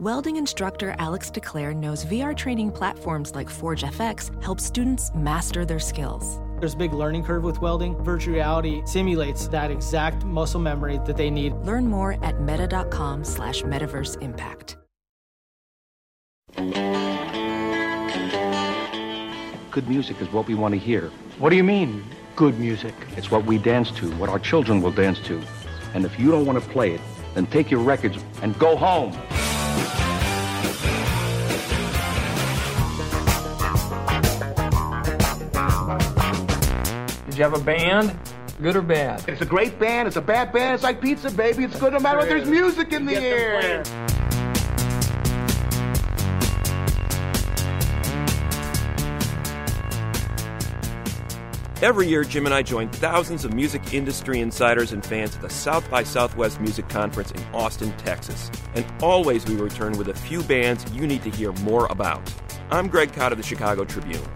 Welding instructor Alex DeClaire knows VR training platforms like Forge FX help students master their skills. There's a big learning curve with welding. Virtual reality simulates that exact muscle memory that they need. Learn more at meta.com slash metaverse impact. Good music is what we want to hear. What do you mean, good music? It's what we dance to, what our children will dance to. And if you don't want to play it, then take your records and go home. You have a band? Good or bad? It's a great band. It's a bad band. It's like pizza, baby. It's good no matter what. There's music in the air. Every year, Jim and I join thousands of music industry insiders and fans at the South by Southwest Music Conference in Austin, Texas. And always we return with a few bands you need to hear more about. I'm Greg Kot of the Chicago Tribune.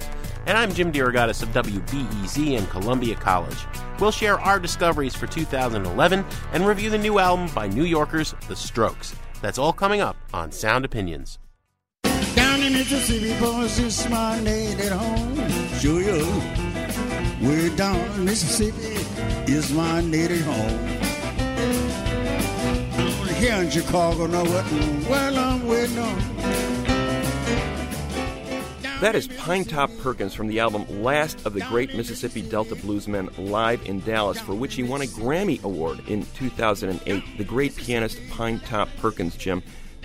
And I'm Jim DeRogatis of WBEZ and Columbia College. We'll share our discoveries for 2011 and review the new album by New Yorkers, The Strokes. That's all coming up on Sound Opinions. Down in Mississippi, boys, it's my native home. Sure you. Way down in Mississippi is my native home. I'm here in Chicago, know what? Well, I'm waiting on. That is Pinetop Perkins from the album Last of the Great Mississippi Delta Bluesmen live in Dallas, for which he won a Grammy Award in 2008. The great pianist Pinetop Perkins, Jim,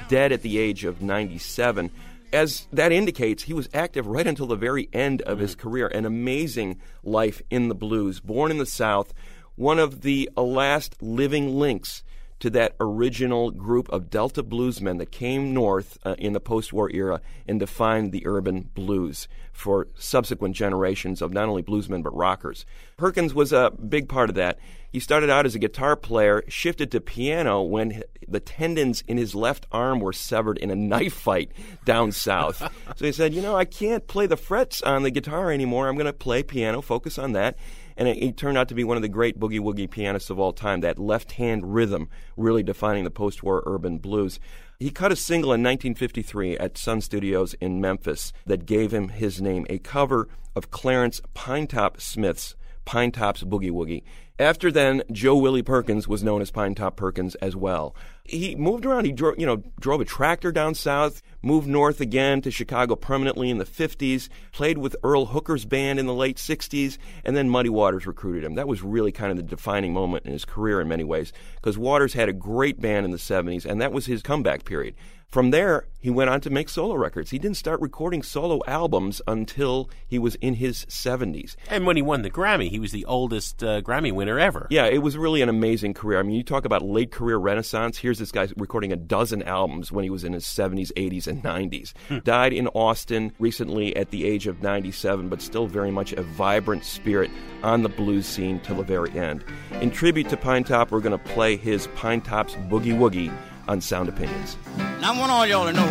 dead at the age of 97. As that indicates, he was active right until the very end of his career. An amazing life in the blues. Born in the South, one of the last living links to that original group of Delta bluesmen that came north uh, in the post war era and defined the urban blues for subsequent generations of not only bluesmen but rockers. Perkins was a big part of that. He started out as a guitar player, shifted to piano when the tendons in his left arm were severed in a knife fight down south. so he said, You know, I can't play the frets on the guitar anymore. I'm going to play piano, focus on that and it, he turned out to be one of the great boogie woogie pianists of all time. That left hand rhythm really defining the post war urban blues. He cut a single in 1953 at Sun Studios in Memphis that gave him his name, a cover of Clarence Pinetop Smith's Pinetop's Boogie Woogie. After then, Joe Willie Perkins was known as Pinetop Perkins as well. He moved around. He drove, you know, drove a tractor down south, moved north again to Chicago permanently in the 50s, played with Earl Hooker's band in the late 60s, and then Muddy Waters recruited him. That was really kind of the defining moment in his career in many ways, because Waters had a great band in the 70s, and that was his comeback period. From there, he went on to make solo records. He didn't start recording solo albums until he was in his 70s. And when he won the Grammy, he was the oldest uh, Grammy winner ever. Yeah, it was really an amazing career. I mean, you talk about late career renaissance. Here's this guy recording a dozen albums when he was in his 70s, 80s, and 90s. Died in Austin recently at the age of 97, but still very much a vibrant spirit on the blues scene till the very end. In tribute to Pinetop, we're going to play his Pinetop's Boogie Woogie on Sound Opinions. Now, I want all y'all to know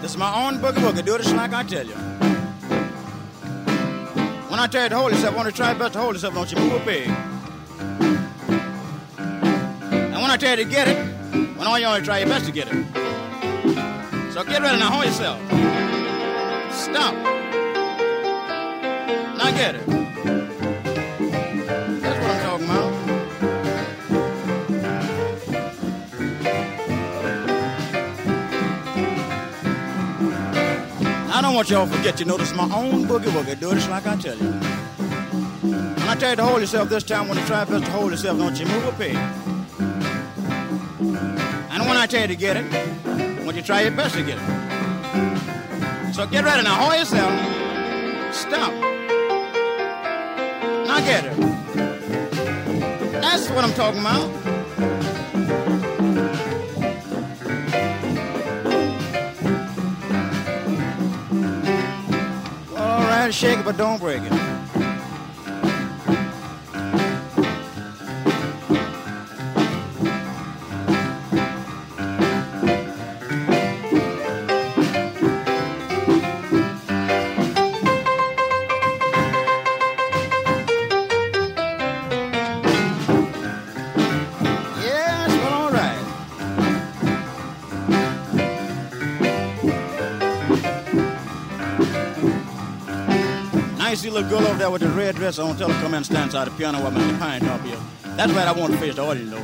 this is my own boogie woogie. Do it just like I tell you. When I tell you to hold yourself, I want to try best to hold yourself. Don't you move a pig. And when I tell you to get it, when all y'all to try your best to get it. So get ready now, hold yourself. Stop. Now get it. Want y'all to forget, you know, this is my own boogie woogie. Do it just like I tell you. When I tell you to hold yourself this time, when you try best to hold yourself, don't you move a peg. And when I tell you to get it, when you try your best to get it. So get ready now, hold yourself. Stop. Now get it. That's what I'm talking about. Shake it, but don't break it. Nice little girl over there with the red dress on. Tell her come and stand inside the piano while Mr. Pinetop here. That's right, I want to face the audience, though.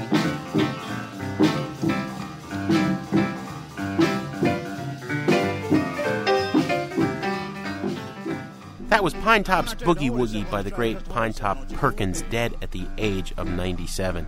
That was Pinetop's Boogie Woogie by the great Pinetop Perkins, dead at the age of 97.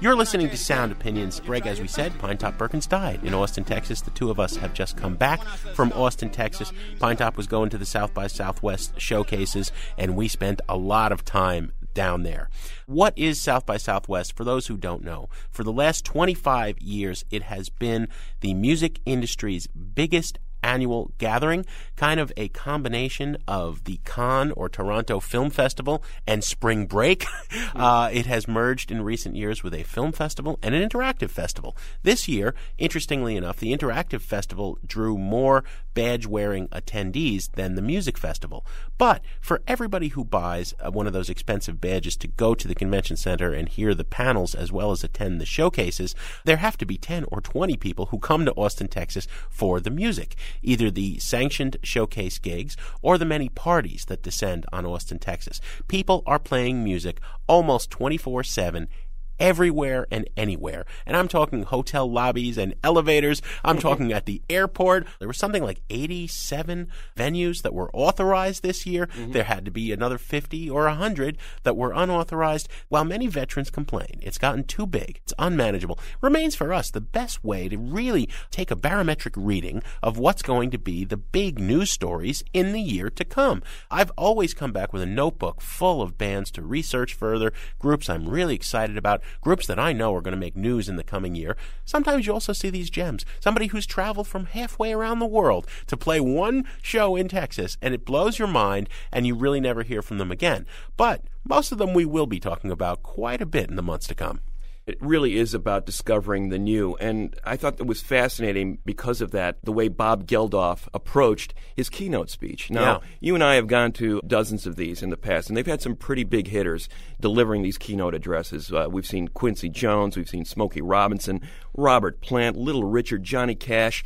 You're listening to Sound Opinions. Greg, as we said, Pinetop Perkins died in Austin, Texas. The two of us have just come back from Austin, Texas. Pine Top was going to the South by Southwest showcases, and we spent a lot of time down there. What is South by Southwest? For those who don't know, for the last 25 years, it has been the music industry's biggest annual gathering, kind of a combination of the Cannes or Toronto Film Festival and Spring Break. uh, it has merged in recent years with a film festival and an interactive festival. This year, interestingly enough, the interactive festival drew more badge wearing attendees than the music festival. But for everybody who buys uh, one of those expensive badges to go to the convention center and hear the panels as well as attend the showcases, there have to be 10 or 20 people who come to Austin, Texas for the music either the sanctioned showcase gigs or the many parties that descend on Austin, Texas. People are playing music almost 24 7 everywhere and anywhere. And I'm talking hotel lobbies and elevators. I'm mm-hmm. talking at the airport. There was something like 87 venues that were authorized this year. Mm-hmm. There had to be another 50 or 100 that were unauthorized. While many veterans complain it's gotten too big, it's unmanageable, remains for us the best way to really take a barometric reading of what's going to be the big news stories in the year to come. I've always come back with a notebook full of bands to research further, groups I'm really excited about, groups that I know are going to make news in the coming year. Sometimes you also see these gems. Somebody who's traveled from halfway around the world to play one show in Texas, and it blows your mind, and you really never hear from them again. But most of them we will be talking about quite a bit in the months to come. It really is about discovering the new. And I thought it was fascinating because of that, the way Bob Geldof approached his keynote speech. Now, Yeah. you and I have gone to dozens of these in the past, and they've had some pretty big hitters delivering these keynote addresses. Uh, we've seen Quincy Jones, we've seen Smokey Robinson, Robert Plant, Little Richard, Johnny Cash.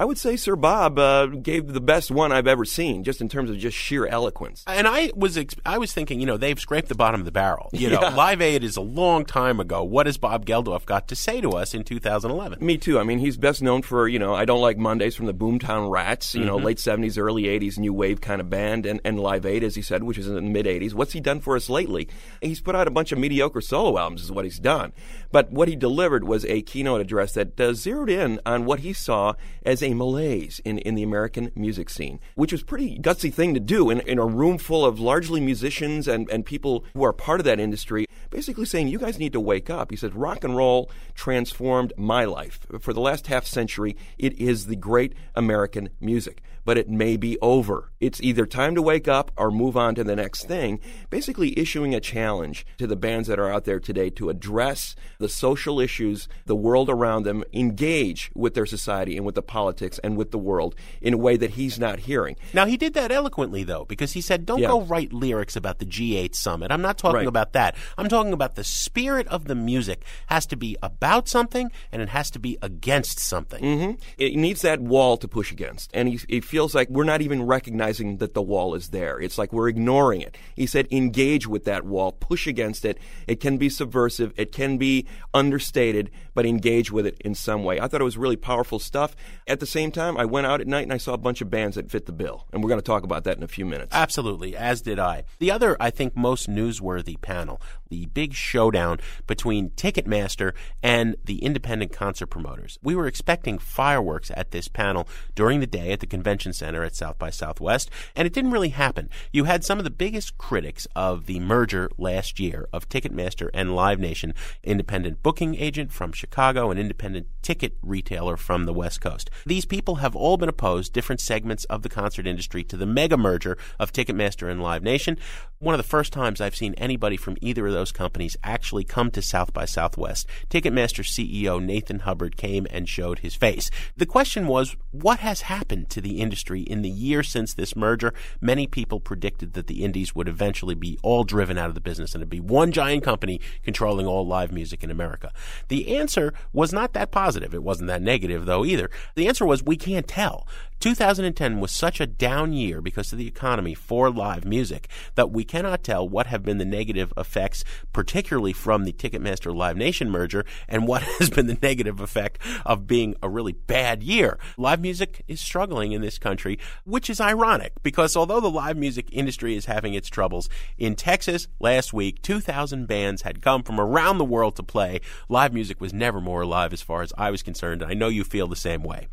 I would say Sir Bob uh, gave the best one I've ever seen, just in terms of just sheer eloquence. And I was I was thinking, you know, they've scraped the bottom of the barrel. You know, Yeah. Live Aid is a long time ago. What has Bob Geldof got to say to us in 2011? Me too. I mean, he's best known for, you know, I Don't Like Mondays from the Boomtown Rats, you know, Mhm. late 70s, early 80s, new wave kind of band, and, and Live Aid, as he said, which is in the mid 80s. What's he done for us lately? He's put out a bunch of mediocre solo albums, is what he's done. But what he delivered was a keynote address that uh, zeroed in on what he saw as a malaise in, in the American music scene, which was pretty gutsy thing to do in, in a room full of largely musicians and, and people who are part of that industry, basically saying, you guys need to wake up. He said, rock and roll transformed my life. For the last half century, it is the great American music. But it may be over. It's either time to wake up or move on to the next thing, basically issuing a challenge to the bands that are out there today to address the social issues, the world around them, engage with their society and with the politics and with the world in a way that he's not hearing. Now he did that eloquently though, because he said, "Don't Yeah. go write lyrics about the G8 summit." I'm not talking Right. about that. I'm talking about the spirit of the music has to be about something and it has to be against something. hmm It needs that wall to push against. And he, it feels like we're not even recognizing that the wall is there. It's like we're ignoring it. He said, engage with that wall, push against it. It can be subversive, it can be understated, but engage with it in some way. I thought it was really powerful stuff. At the same time, I went out at night and I saw a bunch of bands that fit the bill. And we're going to talk about that in a few minutes. Absolutely, as did I. The other, I think, most newsworthy panel, the big showdown between Ticketmaster and the independent concert promoters. We were expecting fireworks at this panel during the day at the convention center at South by Southwest, and it didn't really happen. You had some of the biggest critics of the merger last year of Ticketmaster and Live Nation, independent booking agent from Chicago, an independent ticket retailer from the West Coast. These people have all been opposed, different segments of the concert industry, to the mega merger of Ticketmaster and Live Nation. One of the first times I've seen anybody from either of those companies actually come to South by Southwest. Ticketmaster CEO Nathan Hubbard came and showed his face. The question was, what has happened to the industry in the year since this merger? Many people predicted that the indies would eventually be all driven out of the business and it'd be one giant company controlling all live music in America. The answer was not that positive. It wasn't that negative, though, either. The answer was, we can't tell. 2010 was such a down year because of the economy for live music that we cannot tell what have been the negative effects, particularly from the Ticketmaster Live Nation merger, and what has been the negative effect of being a really bad year. Live music is struggling in this country, which is ironic because although the live music industry is having its troubles, in Texas last week, 2,000 bands had come from around the world to play. Live music was never more alive as far as I was concerned, and I know you feel the same way.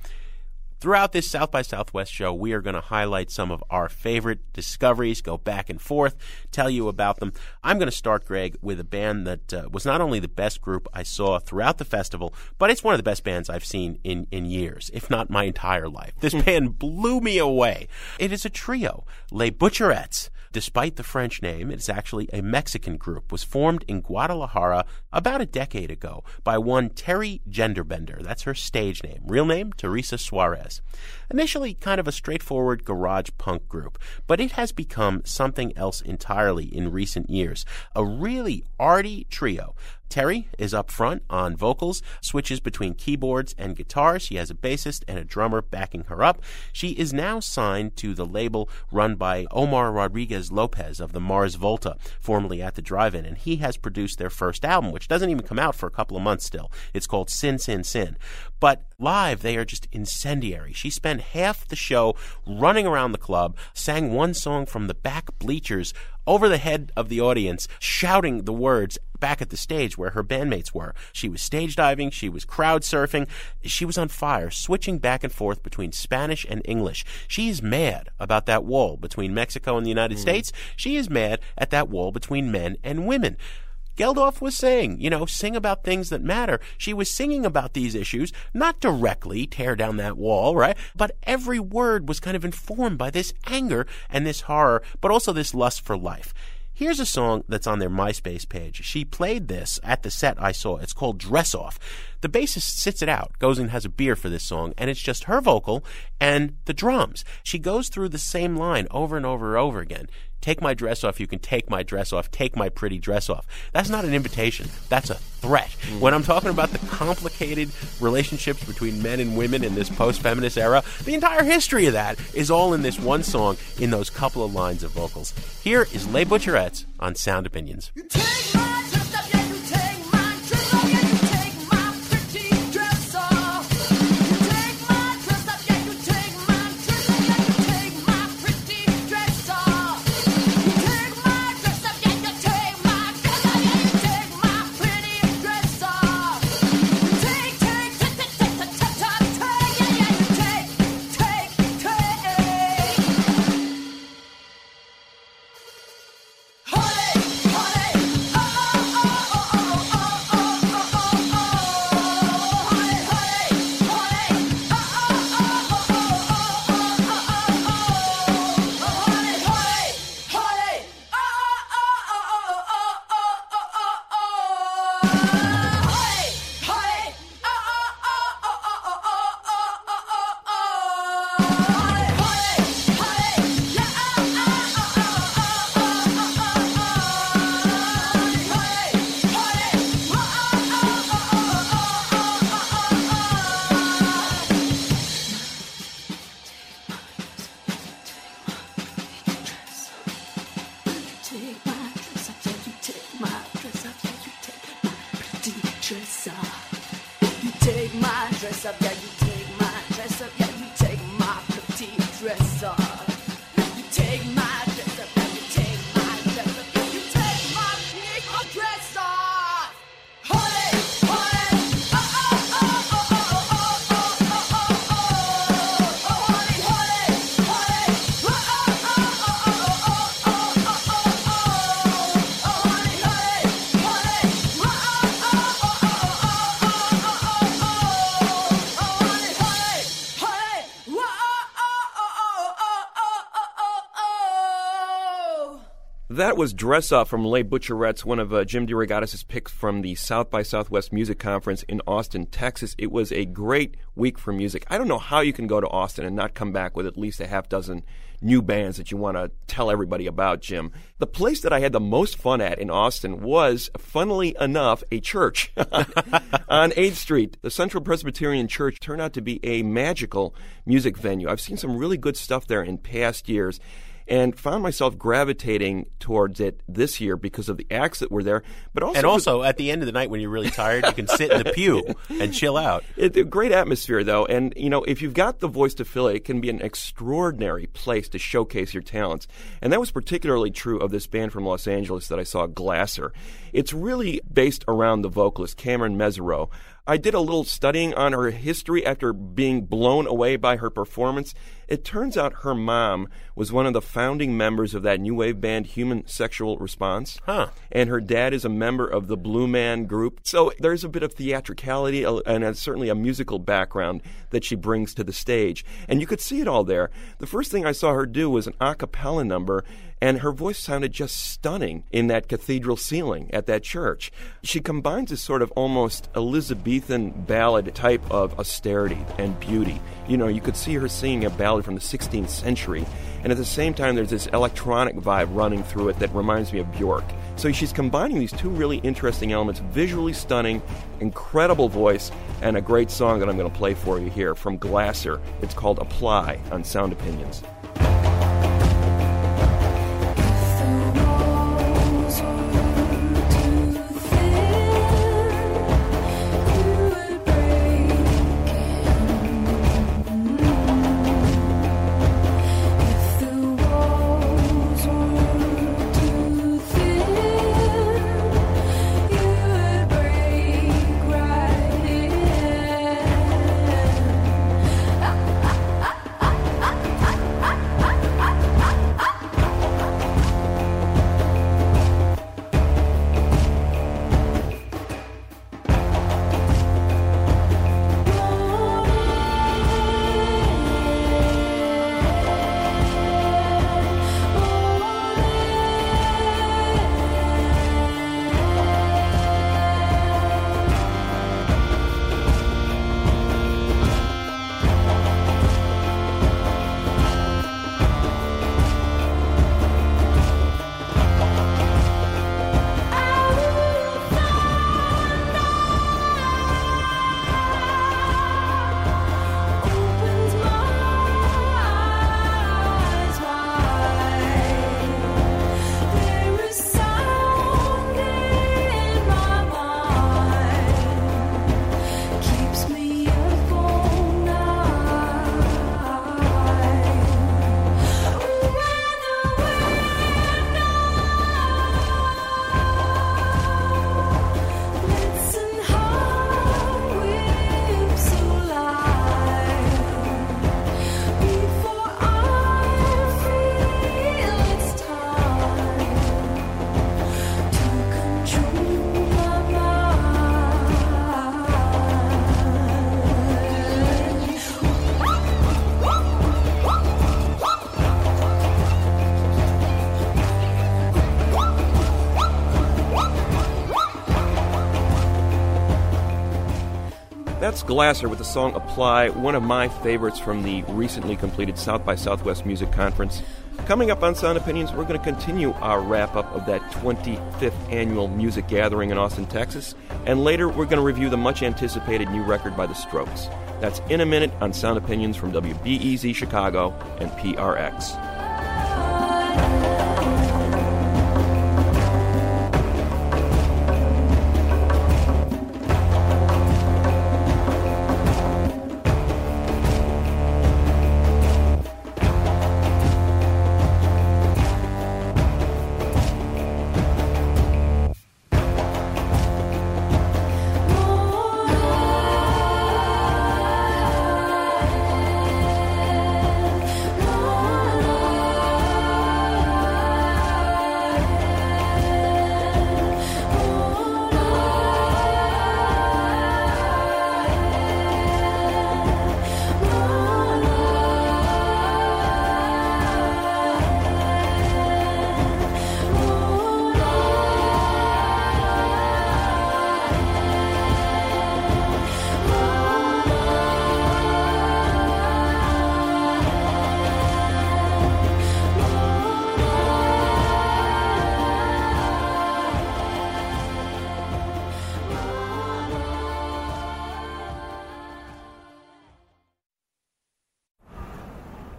Throughout this South by Southwest show, we are going to highlight some of our favorite discoveries, go back and forth, tell you about them. I'm going to start, Greg, with a band that uh, was not only the best group I saw throughout the festival, but it's one of the best bands I've seen in, in years, if not my entire life. This band blew me away. It is a trio, Les Butcherettes. Despite the French name, it is actually a Mexican group. Was formed in Guadalajara about a decade ago by one Teri Gender Bender. That's her stage name. Real name, Teresa Suarez. Initially kind of a straightforward garage punk group, but it has become something else entirely in recent years. A really arty trio Teri is up front on vocals, switches between keyboards and guitars. She has a bassist and a drummer backing her up. She is now signed to the label run by Omar Rodriguez Lopez of the Mars Volta, formerly at the Drive-In, and he has produced their first album, which doesn't even come out for a couple of months still. It's called Sin Sin Sin. But live, they are just incendiary. She spent half the show running around the club, sang one song from the back bleachers over the head of the audience, shouting the words back at the stage where her bandmates were. She was stage diving, she was crowd surfing, she was on fire, switching back and forth between Spanish and English. She is mad about that wall between Mexico and the United mm. States. She is mad at that wall between men and women. Geldof was saying, you know, sing about things that matter. She was singing about these issues, not directly tear down that wall, right? But every word was kind of informed by this anger and this horror, but also this lust for life. Here's a song that's on their MySpace page. She played this at the set I saw. It's called Dress Off. The bassist sits it out, goes and has a beer for this song, and it's just her vocal and the drums. She goes through the same line over and over and over again. Take my dress off. You can take my dress off. Take my pretty dress off. That's not an invitation. That's a threat. When I'm talking about the complicated relationships between men and women in this post feminist era, the entire history of that is all in this one song in those couple of lines of vocals. Here is Les Butcherettes on Sound Opinions. That was Dress Up from Les Butcherettes, one of uh, Jim DeRogatis' picks from the South by Southwest Music Conference in Austin, Texas. It was a great week for music. I don't know how you can go to Austin and not come back with at least a half dozen new bands that you want to tell everybody about, Jim. The place that I had the most fun at in Austin was, funnily enough, a church on 8th Street. The Central Presbyterian Church turned out to be a magical music venue. I've seen some really good stuff there in past years and found myself gravitating towards it this year because of the acts that were there. But also, and also at the end of the night when you're really tired, you can sit in the pew and chill out. It's a great atmosphere, though, and you know if you've got the voice to fill it, it can be an extraordinary place to showcase your talents. And that was particularly true of this band from Los Angeles that I saw, Glasser. It's really based around the vocalist Cameron Mesirow. I did a little studying on her history after being blown away by her performance. It turns out her mom was one of the founding members of that new wave band Human Sexual Response. Huh. And her dad is a member of the Blue Man group. So there's a bit of theatricality uh, and a, certainly a musical background that she brings to the stage. And you could see it all there. The first thing I saw her do was an a cappella number and her voice sounded just stunning in that cathedral ceiling at that church. She combines this sort of almost Elizabethan ballad type of austerity and beauty. You know, you could see her singing a ballad from the 16th century, and at the same time, there's this electronic vibe running through it that reminds me of Bjork. So she's combining these two really interesting elements visually stunning, incredible voice, and a great song that I'm going to play for you here from Glasser. It's called Apply on Sound Opinions. Glasser with the song Apply, one of my favorites from the recently completed South by Southwest Music Conference. Coming up on Sound Opinions, we're going to continue our wrap up of that 25th annual music gathering in Austin, Texas. And later, we're going to review the much anticipated new record by The Strokes. That's in a minute on Sound Opinions from WBEZ Chicago and PRX.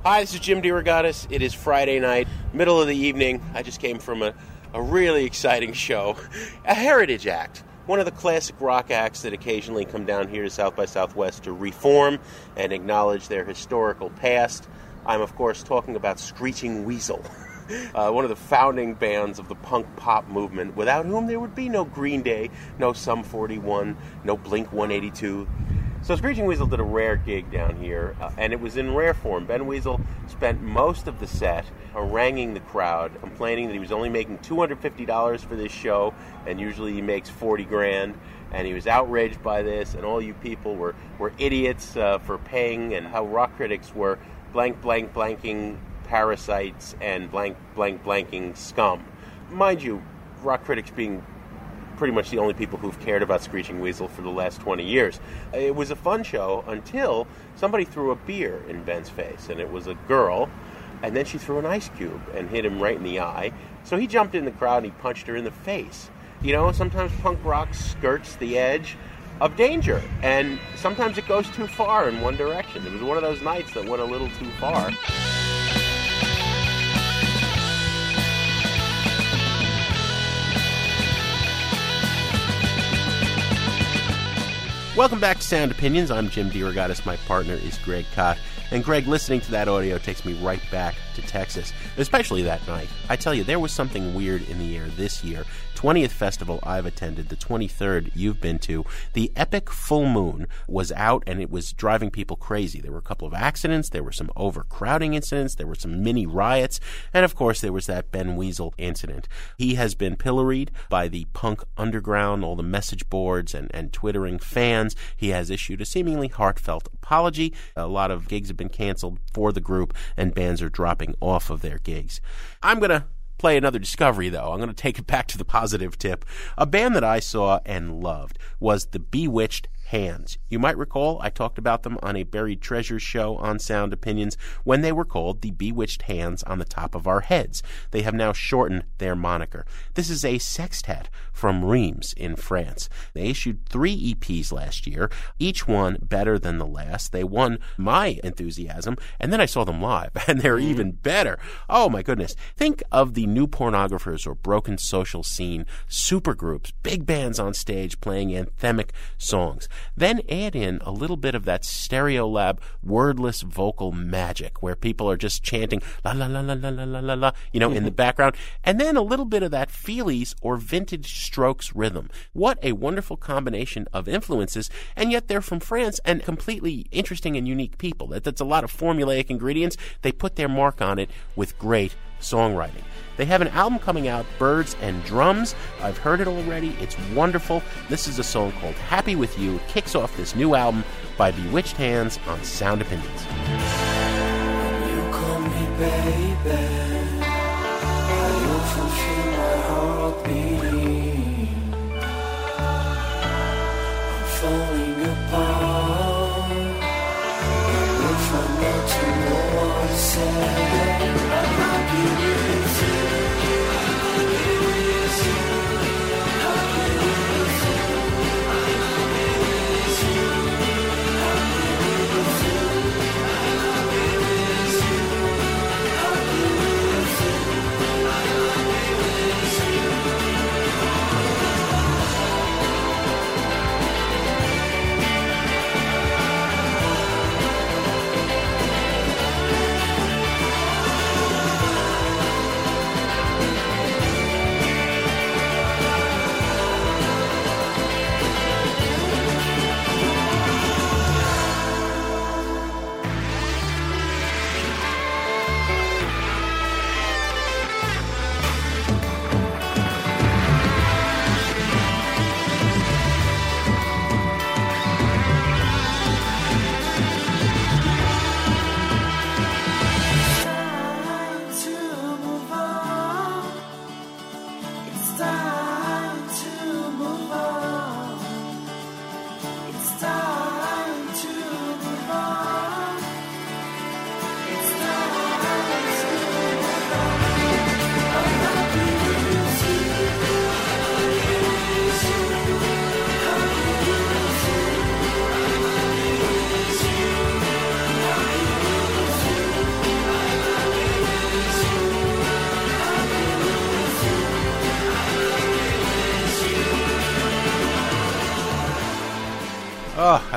Hi, this is Jim DeRogatis. It is Friday night, middle of the evening. I just came from a, a really exciting show, a Heritage Act. One of the classic rock acts that occasionally come down here to South by Southwest to reform and acknowledge their historical past. I'm, of course, talking about Screeching Weasel, uh, one of the founding bands of the punk pop movement, without whom there would be no Green Day, no Sum 41, no Blink 182. So Screeching Weasel did a rare gig down here, uh, and it was in rare form. Ben Weasel spent most of the set haranguing the crowd, complaining that he was only making $250 for this show, and usually he makes 40 grand. And he was outraged by this, and all you people were, were idiots uh, for paying, and how rock critics were blank, blank, blanking parasites and blank, blank, blanking scum. Mind you, rock critics being pretty much the only people who've cared about Screeching Weasel for the last 20 years. It was a fun show until somebody threw a beer in Ben's face, and it was a girl, and then she threw an ice cube and hit him right in the eye. So he jumped in the crowd and he punched her in the face. You know, sometimes punk rock skirts the edge of danger, and sometimes it goes too far in one direction. It was one of those nights that went a little too far. Welcome back to Sound Opinions. I'm Jim DeRogatis. My partner is Greg Kot. And Greg, listening to that audio takes me right back to Texas, especially that night. I tell you, there was something weird in the air this year. 20th festival I've attended, the 23rd you've been to. The epic full moon was out and it was driving people crazy. There were a couple of accidents, there were some overcrowding incidents, there were some mini riots, and of course there was that Ben Weasel incident. He has been pilloried by the punk underground, all the message boards and, and twittering fans. He has issued a seemingly heartfelt apology. A lot of gigs have been canceled for the group and bands are dropping off of their gigs. I'm going to play another discovery, though. I'm going to take it back to the positive tip. A band that I saw and loved was the Bewitched Hands. You might recall I talked about them on a Buried Treasures show on Sound Opinions when they were called the Bewitched Hands on the Top of Our Heads. They have now shortened their moniker. This is a sextet from Reims in France. They issued three EPs last year, each one better than the last. They won my enthusiasm, and then I saw them live, and they're mm-hmm. even better. Oh my goodness. Think of the new pornographers or broken social scene supergroups, big bands on stage playing anthemic songs. Then add in a little bit of that Stereolab wordless vocal magic where people are just chanting la la la la la la la la, you know, in the mm-hmm. background. And then a little bit of that Feelies or vintage strokes rhythm. What a wonderful combination of influences, and yet they're from France and completely interesting and unique people. That, that's a lot of formulaic ingredients. They put their mark on it with great songwriting. They have an album coming out, Birds and Drums. I've heard it already. It's wonderful. This is a song called Happy With You. It kicks off this new album by Bewitched Hands on Sound Opinions.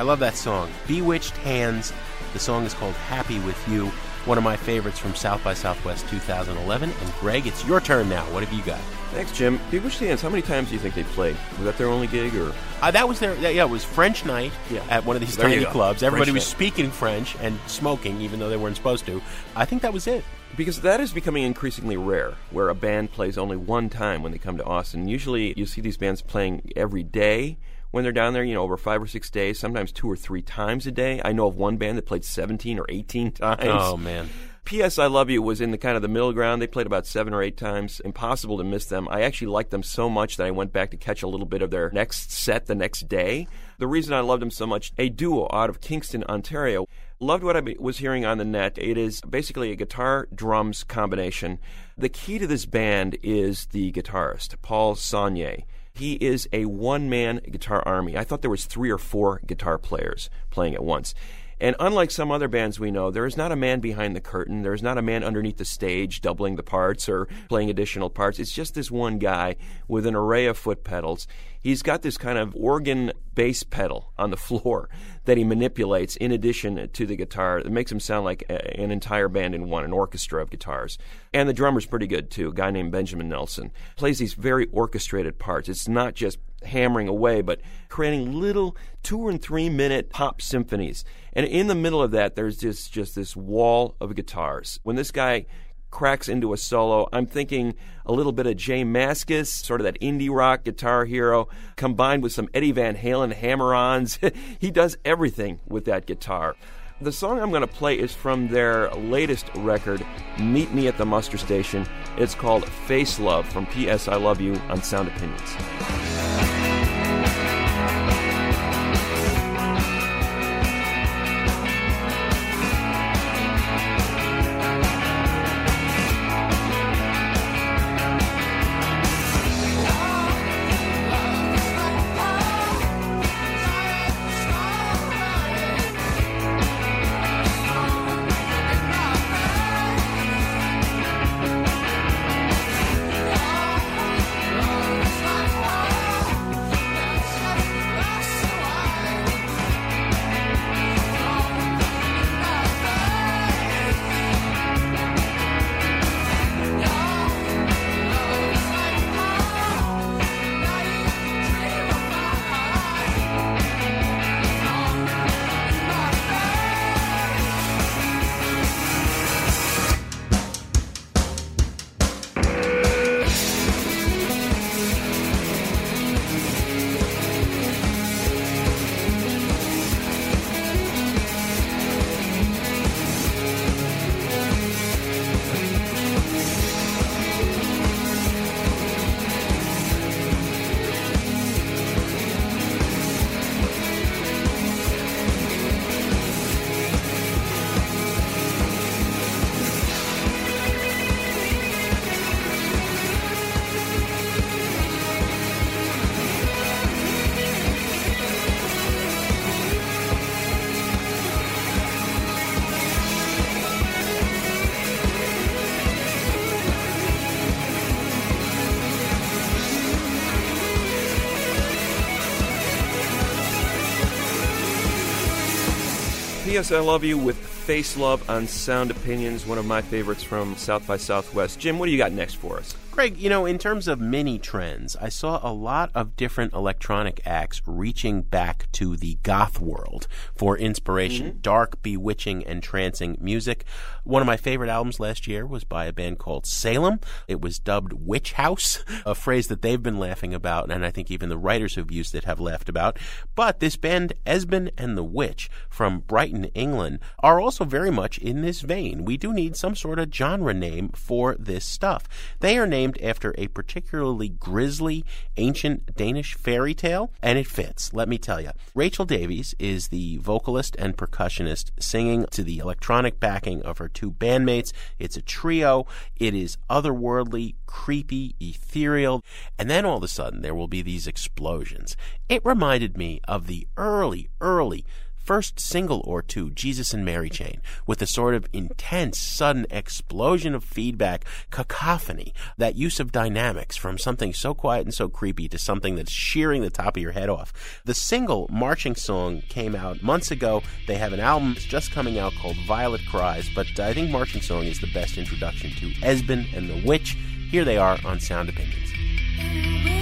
I love that song. Bewitched Hands. The song is called Happy With You. One of my favorites from South by Southwest 2011. And Greg, it's your turn now. What have you got? Thanks, Jim. Bewitched Hands, how many times do you think they played? Was that their only gig, or Uh, that was their, yeah, it was French night Yeah. at one of these There tiny clubs. Everybody French was night. speaking French and smoking, even though they weren't supposed to. I think that was it. because that is becoming increasingly rare, where a band plays only one time when they come to Austin. Usually, you see these bands playing every day when they're down there. You know, over five or six days, sometimes two or three times a day. I know of one band that played seventeen or eighteen times. Oh, man. P.S. I Love You was in the kind of the middle ground. They played about seven or eight times. Impossible to miss them. I actually liked them so much that I went back to catch a little bit of their next set the next day. The reason I loved them so much, a duo out of Kingston, Ontario. Loved what I was hearing on the net. It is basically a guitar drums combination. The key to this band is the guitarist, Paul Saulnier. He is a one man guitar army. I thought there was three or four guitar players playing at once. And unlike some other bands we know, there is not a man behind the curtain. There is not a man underneath the stage doubling the parts or playing additional parts. It's just this one guy with an array of foot pedals. He's got this kind of organ bass pedal on the floor that he manipulates in addition to the guitar. It makes him sound like a, an entire band in one, an orchestra of guitars. And the drummer's pretty good too, a guy named Benjamin Nelson. Plays these very orchestrated parts. It's not just hammering away, but creating little two and three minute pop symphonies. And in the middle of that, there's just, just this wall of guitars. When this guy cracks into a solo, I'm thinking a little bit of J Mascis, sort of that indie rock guitar hero, combined with some Eddie Van Halen hammer ons. he does everything with that guitar. The song I'm going to play is from their latest record, Meet Me at the Muster Station. It's called Face Love from P.S. I Love You on Sound Opinions. P.S. I Love You with Face Love on Sound Opinions, one of my favorites from South by Southwest. Jim, what do you got next for us? Greg, you know, in terms of mini trends, I saw a lot of different electronic acts reaching back to the goth world for inspiration. Mm-hmm. Dark, bewitching, and trancing music. One of my favorite albums last year was by a band called Salem. It was dubbed Witch House, a phrase that they've been laughing about, and I think even the writers who've used it have laughed about. But this band, Esben and the Witch, from Brighton, England, are also very much in this vein. We do need some sort of genre name for this stuff. They are named after a particularly grisly ancient Danish fairy tale, and it fits, let me tell you. Rachel Davies is the vocalist and percussionist singing to the electronic backing of her two bandmates. It's a trio. It is otherworldly, creepy, ethereal, and then all of a sudden there will be these explosions. It reminded me of the early, early first single or two, Jesus and Mary Chain, with a sort of intense, sudden explosion of feedback, cacophony, that use of dynamics from something so quiet and so creepy to something that's shearing the top of your head off. The single Marching Song came out months ago. They have an album that's just coming out called Violet Cries, but I think Marching Song is the best introduction to Esben and the Witch. Here they are on Sound Opinions.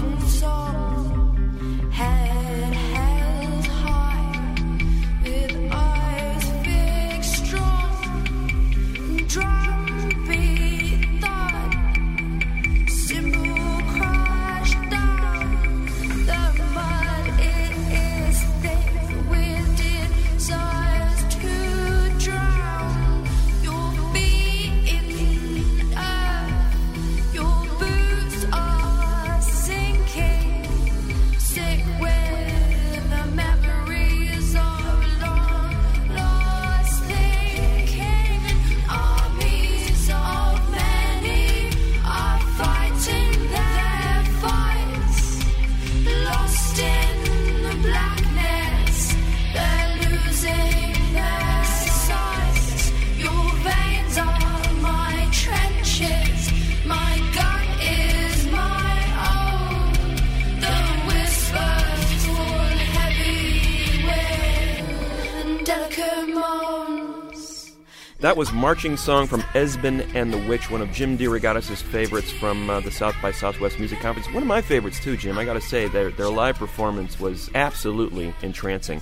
That was Marching Song from Esben and the Witch, one of Jim DeRogatis' favorites from uh, the South by Southwest Music Conference. One of my favorites, too, Jim. I gotta say, their, their live performance was absolutely entrancing.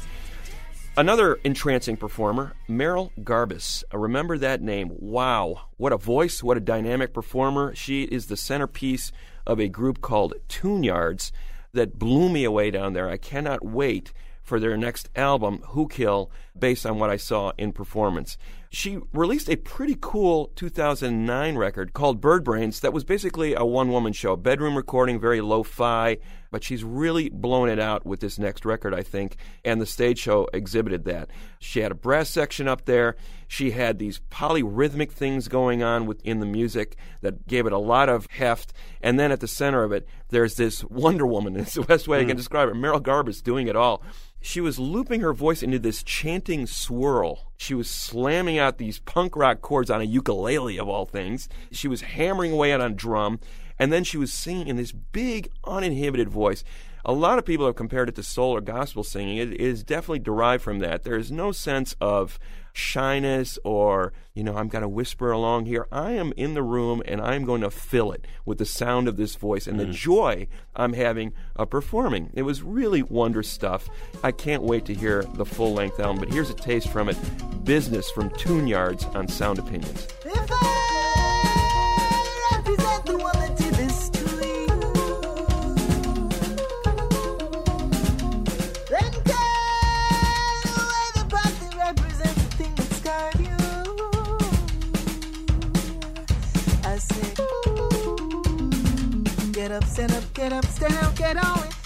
Another entrancing performer, Merrill Garbus. Uh, remember that name. Wow. What a voice, what a dynamic performer. She is the centerpiece of a group called Tune Yards that blew me away down there. I cannot wait for their next album, Who Kill, based on what I saw in performance. She released a pretty cool 2009 record called Bird Brains that was basically a one woman show, bedroom recording, very lo fi, but she's really blown it out with this next record, I think, and the stage show exhibited that. She had a brass section up there. She had these polyrhythmic things going on within the music that gave it a lot of heft. And then at the center of it, there's this Wonder Woman. It's the best way I can mm. describe it. Merrill Garbus doing it all. She was looping her voice into this chanting swirl. She was slamming out these punk rock chords on a ukulele, of all things. She was hammering away on a drum. And then she was singing in this big, uninhibited voice. A lot of people have compared it to soul or gospel singing. It is definitely derived from that. There is no sense of shyness or, you know, I'm going to whisper along here. I am in the room and I'm going to fill it with the sound of this voice and the mm. joy I'm having of performing. It was really wondrous stuff. I can't wait to hear the full length album, but here's a taste from it Business from Tune Yards on Sound Opinions. Get up, stand up, get up, stand up, get on it.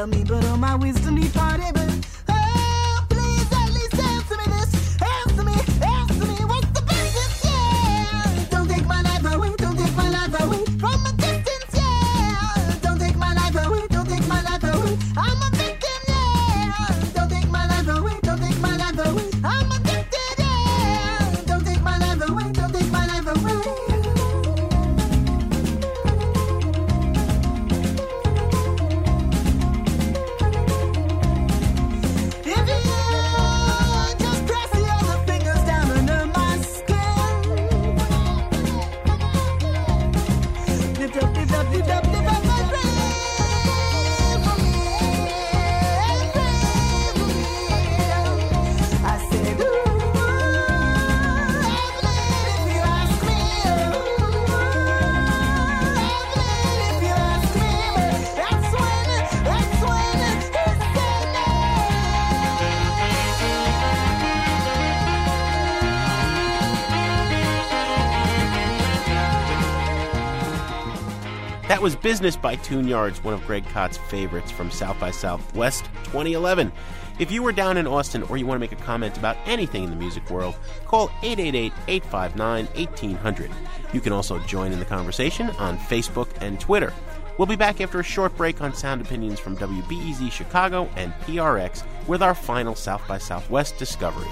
Tell me, but all my wisdom departed. That was Business by Tune Yards, one of Greg Kot's favorites from South by Southwest 2011. If you were down in Austin or you want to make a comment about anything in the music world, call 888 859 1800. You can also join in the conversation on Facebook and Twitter. We'll be back after a short break on sound opinions from WBEZ Chicago and PRX with our final South by Southwest discoveries.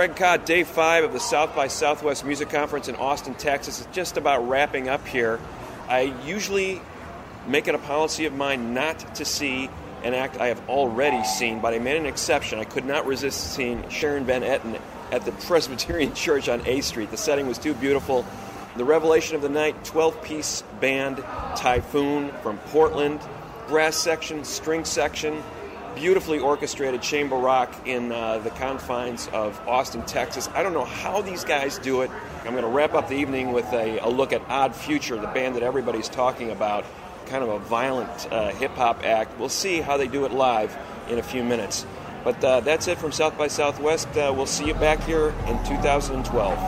Greg Kot, day five of the South by Southwest Music Conference in Austin, Texas. It's just about wrapping up here. I usually make it a policy of mine not to see an act I have already seen, but I made an exception. I could not resist seeing Sharon Van Etten at the Presbyterian Church on A Street. The setting was too beautiful. The revelation of the night 12 piece band Typhoon from Portland, brass section, string section, beautifully orchestrated chamber rock in uh, the confines of Austin, Texas. I don't know how these guys do it. I'm going to wrap up the evening with a, a look at Odd Future, the band that everybody's talking about, kind of a violent uh, hip hop act. We'll see how they do it live in a few minutes. But uh, that's it from South by Southwest. Uh, we'll see you back here in 2012.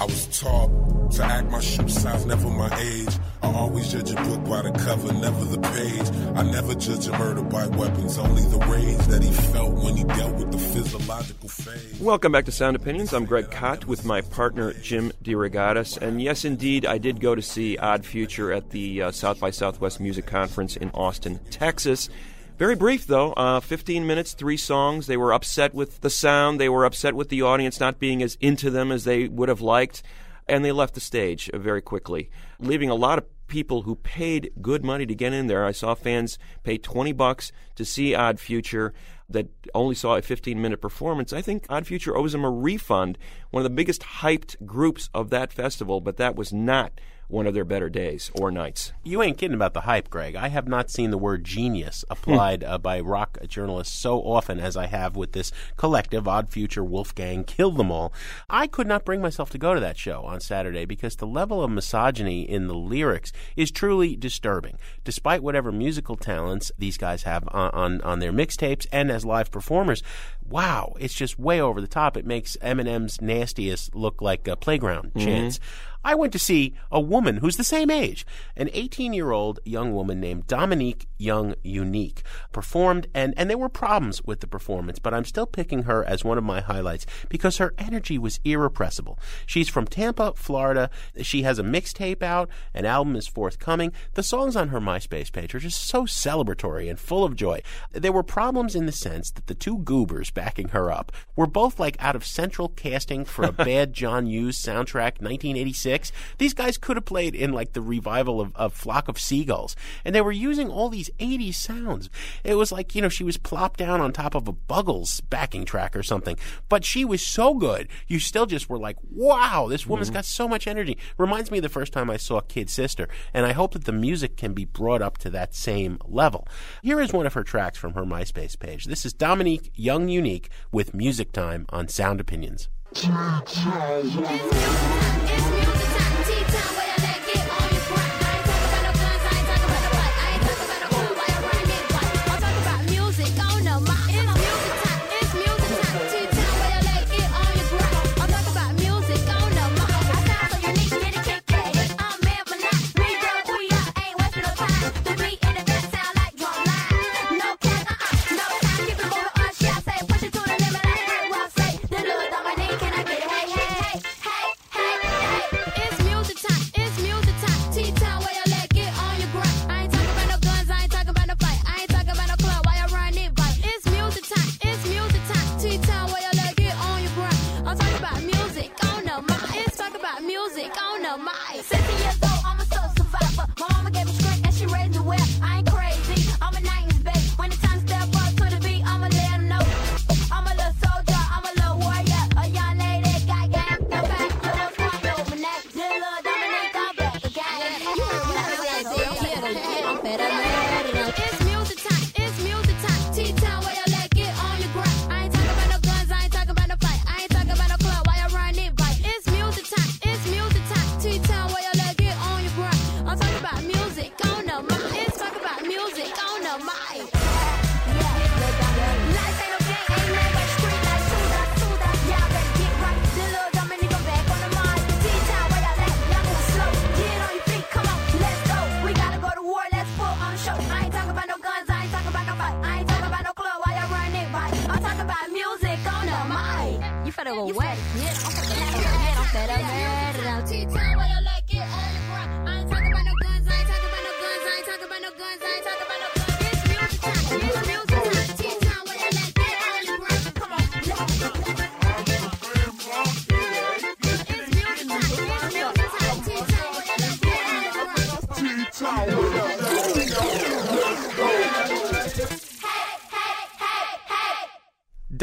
I was taught to act my shoe size, never my age. I always judge a book by the cover, never the page. I never judge a murder by weapons, only the rage that he felt when he dealt with the physiological phase. Welcome back to Sound Opinions. I'm Greg Kot with my partner Jim DeRogatis. And yes, indeed, I did go to see Odd Future at the uh, South by Southwest Music Conference in Austin, Texas. Very brief, though. Uh, 15 minutes, three songs. They were upset with the sound. They were upset with the audience not being as into them as they would have liked. And they left the stage uh, very quickly, leaving a lot of people who paid good money to get in there. I saw fans pay 20 bucks to see Odd Future that only saw a 15 minute performance. I think Odd Future owes them a refund. One of the biggest hyped groups of that festival, but that was not one of their better days or nights. You ain't kidding about the hype, Greg. I have not seen the word genius applied uh, by rock journalists so often as I have with this collective Odd Future Wolfgang Kill Them All. I could not bring myself to go to that show on Saturday because the level of misogyny in the lyrics is truly disturbing. Despite whatever musical talents these guys have on, on, on their mixtapes and as live performers, wow, it's just way over the top. It makes Eminem's nastiest look like a playground Mhm. chants. I went to see a woman who's the same age, an 18 year old young woman named Dominique Young Unique, performed, and, and there were problems with the performance, but I'm still picking her as one of my highlights because her energy was irrepressible. She's from Tampa, Florida. She has a mixtape out, an album is forthcoming. The songs on her MySpace page are just so celebratory and full of joy. There were problems in the sense that the two goobers backing her up were both like out of central casting for a bad John Hughes soundtrack, 1986. These guys could have played in like the revival of, of Flock of Seagulls. And they were using all these 80s sounds. It was like, you know, she was plopped down on top of a Buggles backing track or something. But she was so good, you still just were like, wow, this woman's mm-hmm. got so much energy. Reminds me of the first time I saw Kid Sister. And I hope that the music can be brought up to that same level. Here is one of her tracks from her MySpace page. This is Dominique Young Unique with Music Time on Sound Opinions.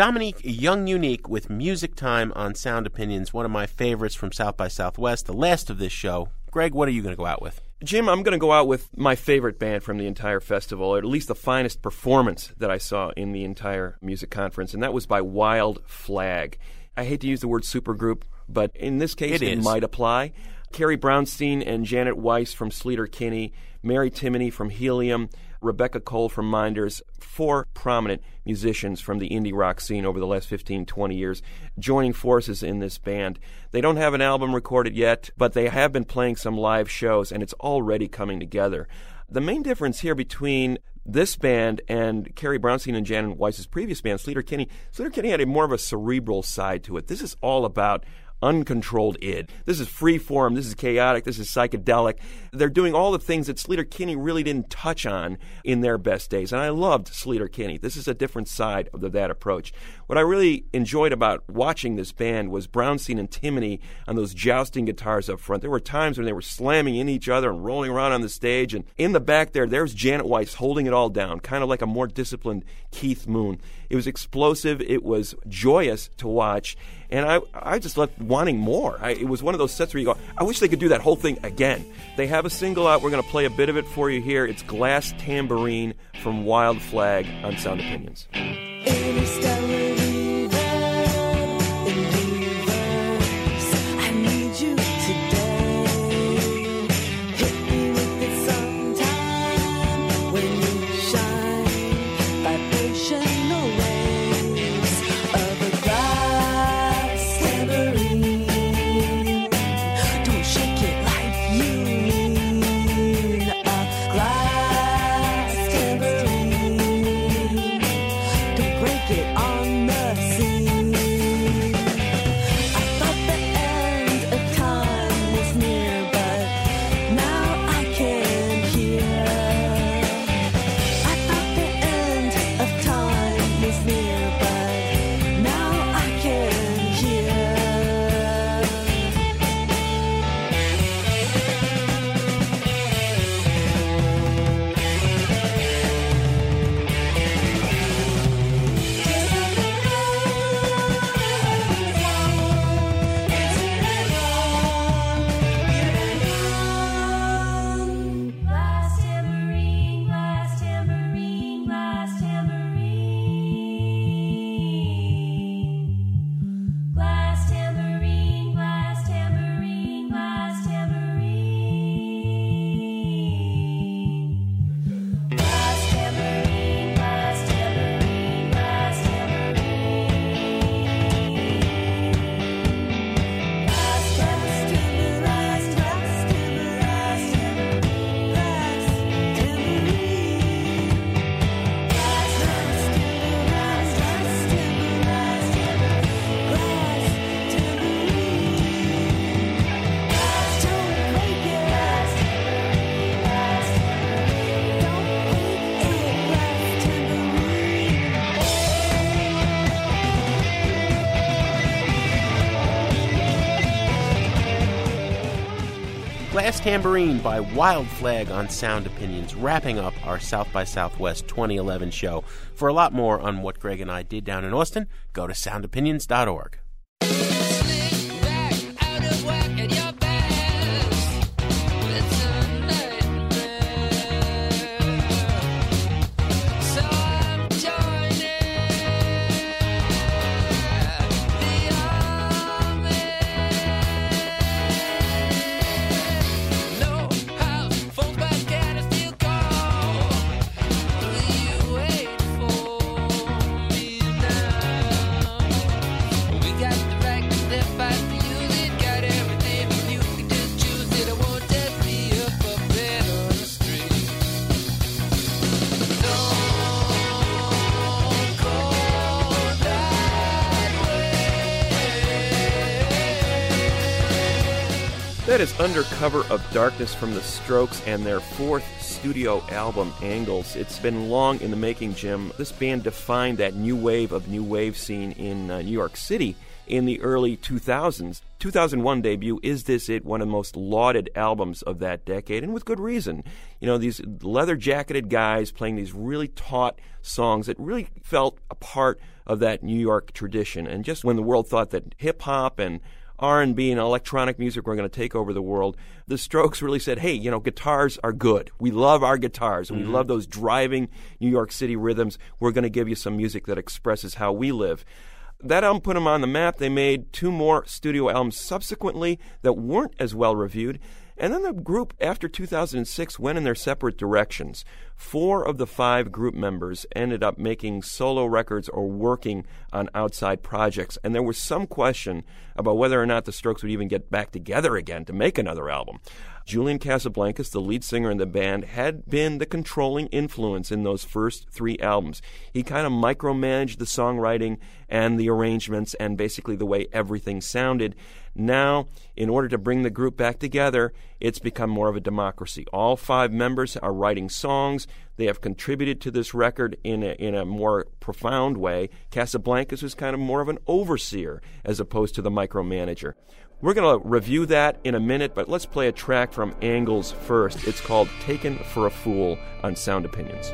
Dominique Young Unique with Music Time on Sound Opinions, one of my favorites from South by Southwest, the last of this show. Greg, what are you going to go out with? Jim, I'm going to go out with my favorite band from the entire festival, or at least the finest performance that I saw in the entire music conference, and that was by Wild Flag. I hate to use the word supergroup, but in this case, It it, might apply. Carrie Brownstein and Janet Weiss from Sleater Kinney, Mary Timony from Helium, Rebecca Cole from Minders, four prominent musicians from the indie rock scene over the last 15, 20 years, joining forces in this band. They don't have an album recorded yet, but they have been playing some live shows, and it's already coming together. The main difference here between this band and Carrie Brownstein and Janet Weiss's previous band, Sleater Kinney, Sleater Kinney had a more of a cerebral side to it. This is all about uncontrolled id. This is free form, this is chaotic, this is psychedelic. They're doing all the things that Sleater Kinney really didn't touch on in their best days. And I loved Sleater Kinney. This is a different side of that approach. What I really enjoyed about watching this band was Brownstein and Timony on those jousting guitars up front. There were times when they were slamming in each other and rolling around on the stage. And in the back there, there's Janet Weiss holding it all down, kind of like a more disciplined Keith Moon. It was explosive. It was joyous to watch. And I, I just left wanting more. I, it was one of those sets where you go, I wish they could do that whole thing again. They have a single out. We're going to play a bit of it for you here. It's Glass Tambourine from Wild Flag on Sound Opinions. Glass Tambourine by Wild Flag on Sound Opinions, wrapping up our South by Southwest 2011 show. For a lot more on what Greg and I did down in Austin, go to soundopinions.org. Under Cover of Darkness from the Strokes and their fourth studio album, Angles. It's been long in the making, Jim. This band defined that new wave of new wave scene in uh, New York City in the early 2000s. 2001 debut, Is This It? One of the most lauded albums of that decade, and with good reason. You know, these leather jacketed guys playing these really taut songs that really felt a part of that New York tradition. And just when the world thought that hip hop and R&B and electronic music were going to take over the world. The Strokes really said, "Hey, you know, guitars are good. We love our guitars. and We mm-hmm. love those driving New York City rhythms. We're going to give you some music that expresses how we live." That album put them on the map. They made two more studio albums subsequently that weren't as well reviewed. And then the group, after 2006, went in their separate directions. Four of the five group members ended up making solo records or working on outside projects. And there was some question about whether or not the Strokes would even get back together again to make another album. Julian Casablancas, the lead singer in the band, had been the controlling influence in those first three albums. He kind of micromanaged the songwriting and the arrangements and basically the way everything sounded. Now, in order to bring the group back together, it's become more of a democracy. All five members are writing songs. They have contributed to this record in a, in a more profound way. Casablancas was kind of more of an overseer as opposed to the micromanager. We're going to review that in a minute, but let's play a track from Angles first. It's called Taken for a Fool on Sound Opinions.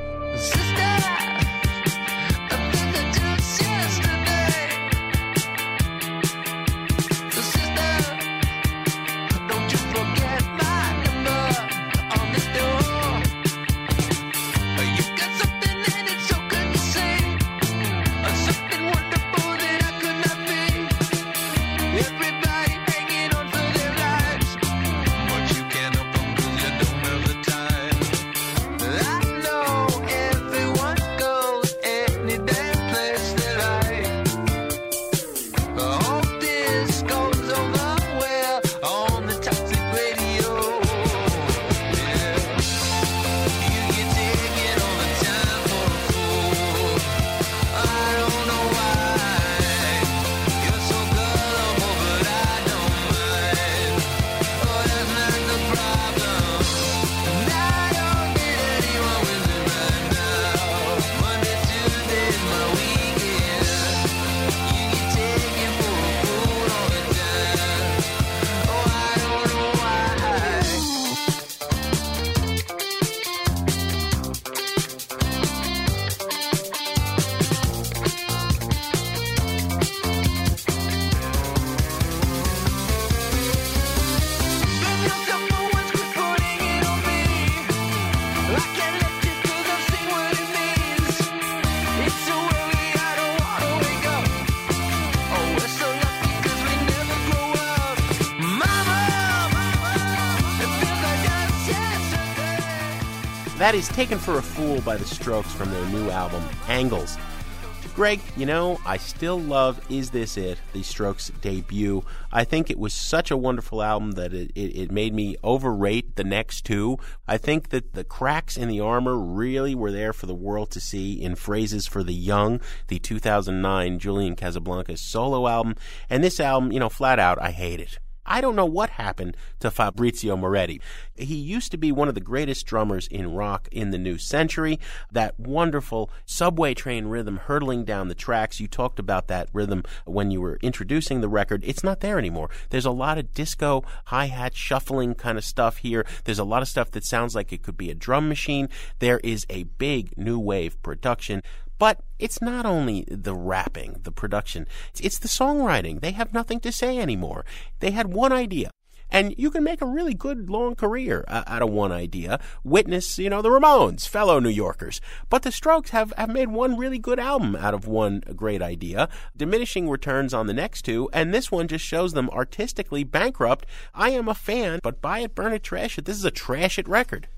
That is Taken for a Fool by the Strokes from their new album, Angles. Greg, you know, I still love Is This It, the Strokes debut. I think it was such a wonderful album that it, it, it made me overrate the next two. I think that the cracks in the armor really were there for the world to see in Phrases for the Young, the 2009 Julian Casablancas solo album. And this album, you know, flat out, I hate it. I don't know what happened to Fabrizio Moretti. He used to be one of the greatest drummers in rock in the new century. That wonderful subway train rhythm hurtling down the tracks. You talked about that rhythm when you were introducing the record. It's not there anymore. There's a lot of disco, hi hat, shuffling kind of stuff here. There's a lot of stuff that sounds like it could be a drum machine. There is a big new wave production. But it's not only the rapping, the production, it's, the songwriting. They have nothing to say anymore. They had one idea. And you can make a really good long career uh, out of one idea. Witness, you know, the Ramones, fellow New Yorkers. But the Strokes have, have made one really good album out of one great idea. Diminishing returns on the next two, and this one just shows them artistically bankrupt. I am a fan, but buy it, burn it, trash it. This is a trash it record.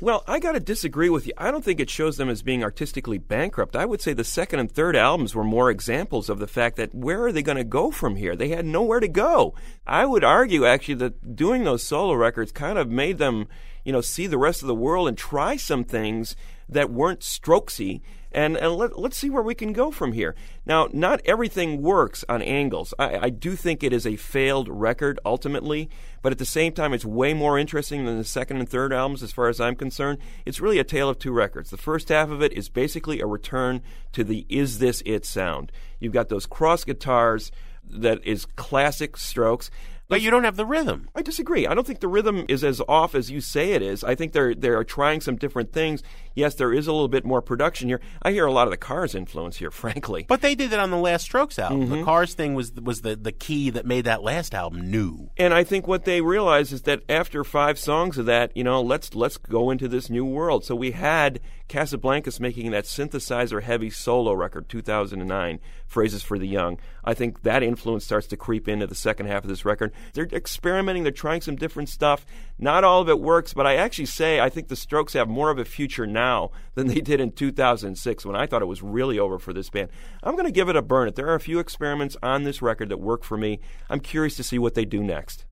Well, I got to disagree with you. I don't think it shows them as being artistically bankrupt. I would say the second and third albums were more examples of the fact that where are they going to go from here? They had nowhere to go. I would argue actually that doing those solo records kind of made them, you know, see the rest of the world and try some things that weren't strokesy and, and let, let's see where we can go from here. Now, not everything works on angles. I, I do think it is a failed record ultimately, but at the same time, it's way more interesting than the second and third albums as far as I'm concerned. It's really a tale of two records. The first half of it is basically a return to the Is This It sound. You've got those cross guitars that is classic strokes. But you don't have the rhythm. I disagree. I don't think the rhythm is as off as you say it is. I think they're they're trying some different things. Yes, there is a little bit more production here. I hear a lot of the Cars influence here, frankly. But they did it on the last Strokes album. Mm-hmm. The Cars thing was was the, the key that made that last album new. And I think what they realized is that after five songs of that, you know, let's let's go into this new world. So we had Casablancas making that synthesizer heavy solo record 2009, Phrases for the Young. I think that influence starts to creep into the second half of this record. They're experimenting, they're trying some different stuff. Not all of it works, but I actually say I think the Strokes have more of a future now than they did in 2006 when I thought it was really over for this band. I'm going to give it a burn it. There are a few experiments on this record that work for me. I'm curious to see what they do next.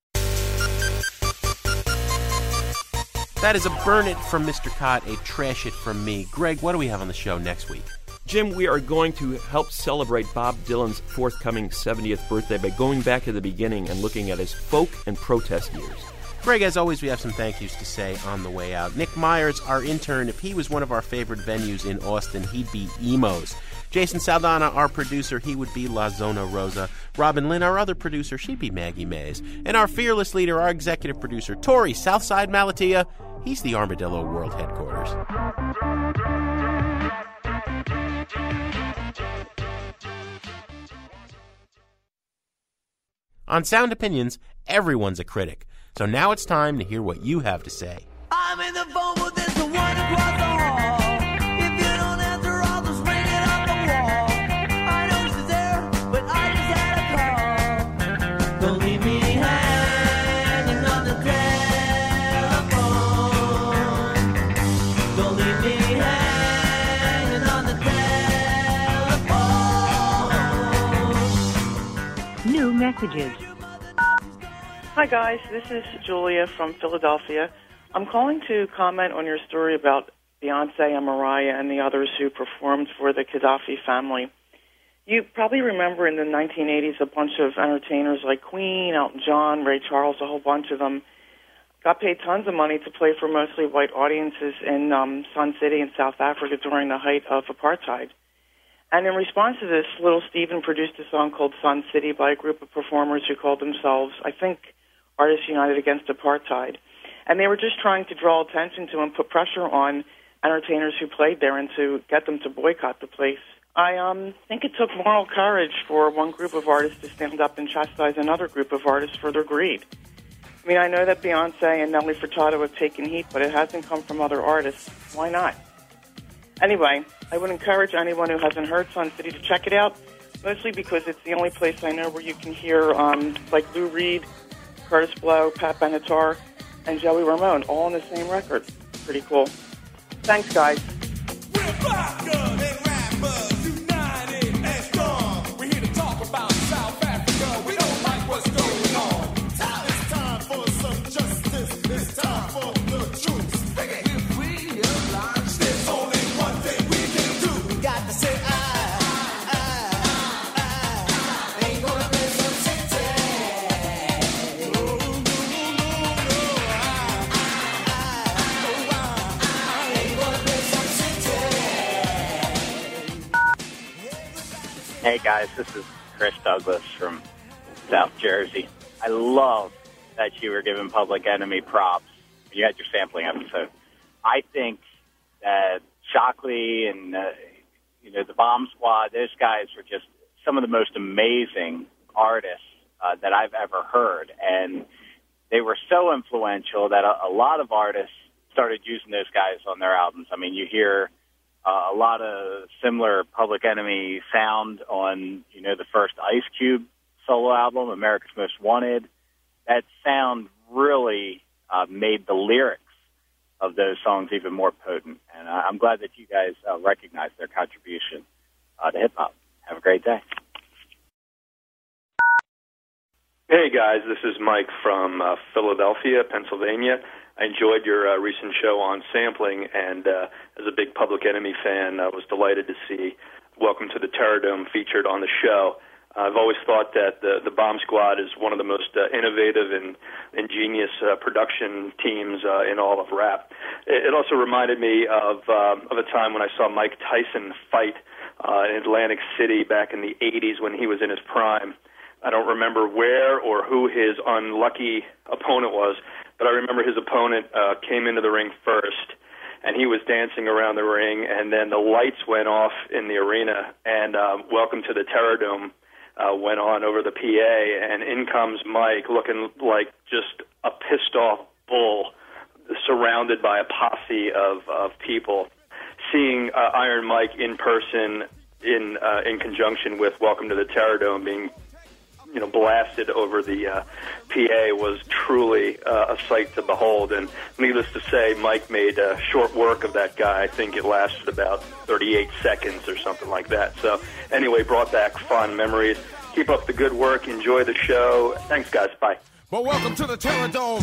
That is a burn it from Mr. Kot, a trash it from me. Greg, what do we have on the show next week? Jim, we are going to help celebrate Bob Dylan's forthcoming 70th birthday by going back to the beginning and looking at his folk and protest years. Greg, as always, we have some thank yous to say on the way out. Nick Myers, our intern, if he was one of our favorite venues in Austin, he'd be Emos. Jason Saldanha, our producer, he would be La Zona Rosa. Robin Linn, our other producer, she'd be Maggie Mae's. And our fearless leader, our executive producer, Torey Southside Malatia, he's the Armadillo World Headquarters. On Sound Opinions, everyone's a critic. So now it's time to hear what you have to say. I'm in the phone, but there's one across the hall. If you don't answer, I'll just ring it on the wall. I know she's there, but I just had a call. Don't leave me hanging on the telephone. Don't leave me hanging on the telephone. New messages. Hi, guys. This is Julia from Philadelphia. I'm calling to comment on your story about Beyonce and Mariah and the others who performed for the Gaddafi family. You probably remember in the 1980s a bunch of entertainers like Queen, Elton John, Ray Charles, a whole bunch of them got paid tons of money to play for mostly white audiences in um, Sun City in South Africa during the height of apartheid. And in response to this, Little Steven produced a song called Sun City by a group of performers who called themselves, I think, Artists United Against Apartheid. And they were just trying to draw attention to and put pressure on entertainers who played there and to get them to boycott the place. I um, think it took moral courage for one group of artists to stand up and chastise another group of artists for their greed. I mean, I know that Beyonce and Nelly Furtado have taken heat, but it hasn't come from other artists. Why not? Anyway, I would encourage anyone who hasn't heard Sun City to check it out, mostly because it's the only place I know where you can hear um, like Lou Reed, Kurtis Blow, Pat Benatar, and Joey Ramone all on the same record. Pretty cool. Thanks, guys. Hey guys, this is Chris Douglas from South Jersey. I love that you were giving Public Enemy props. You had your sampling episode. I think that Shocklee and uh, you know the Bomb Squad, those guys were just some of the most amazing artists uh, that I've ever heard, and they were so influential that a, a lot of artists started using those guys on their albums. I mean, you hear uh, a lot of similar Public Enemy sound on, you know, the first Ice Cube solo album, America's Most Wanted. That sound really uh, made the lyrics of those songs even more potent. And uh, I'm glad that you guys uh, recognize their contribution uh, to hip hop. Have a great day. Hey guys, this is Mike from uh, Philadelphia, Pennsylvania. I enjoyed your uh, recent show on sampling, and uh, as a big Public Enemy fan, I was delighted to see Welcome to the Terror Dome featured on the show. I've always thought that the the Bomb Squad is one of the most uh, innovative and ingenious uh, production teams uh, in all of rap. It, it also reminded me of um, of a time when I saw Mike Tyson fight uh, in Atlantic City back in the '80s when he was in his prime. I don't remember where or who his unlucky opponent was, but I remember his opponent uh, came into the ring first, and he was dancing around the ring, and then the lights went off in the arena, and um, Welcome to the Terror Dome uh, went on over the PA, and in comes Mike looking like just a pissed off bull, surrounded by a posse of, of people. Seeing uh, Iron Mike in person in uh, in conjunction with Welcome to the Terror Dome being you know blasted over the uh, PA was truly uh, a sight to behold. And needless to say, Mike made uh, short work of that guy. I think it lasted about 38 seconds or something like that. So anyway, brought back fond memories. Keep up the good work. Enjoy the show. Thanks, guys. Bye. Well, welcome to the Terror Dome.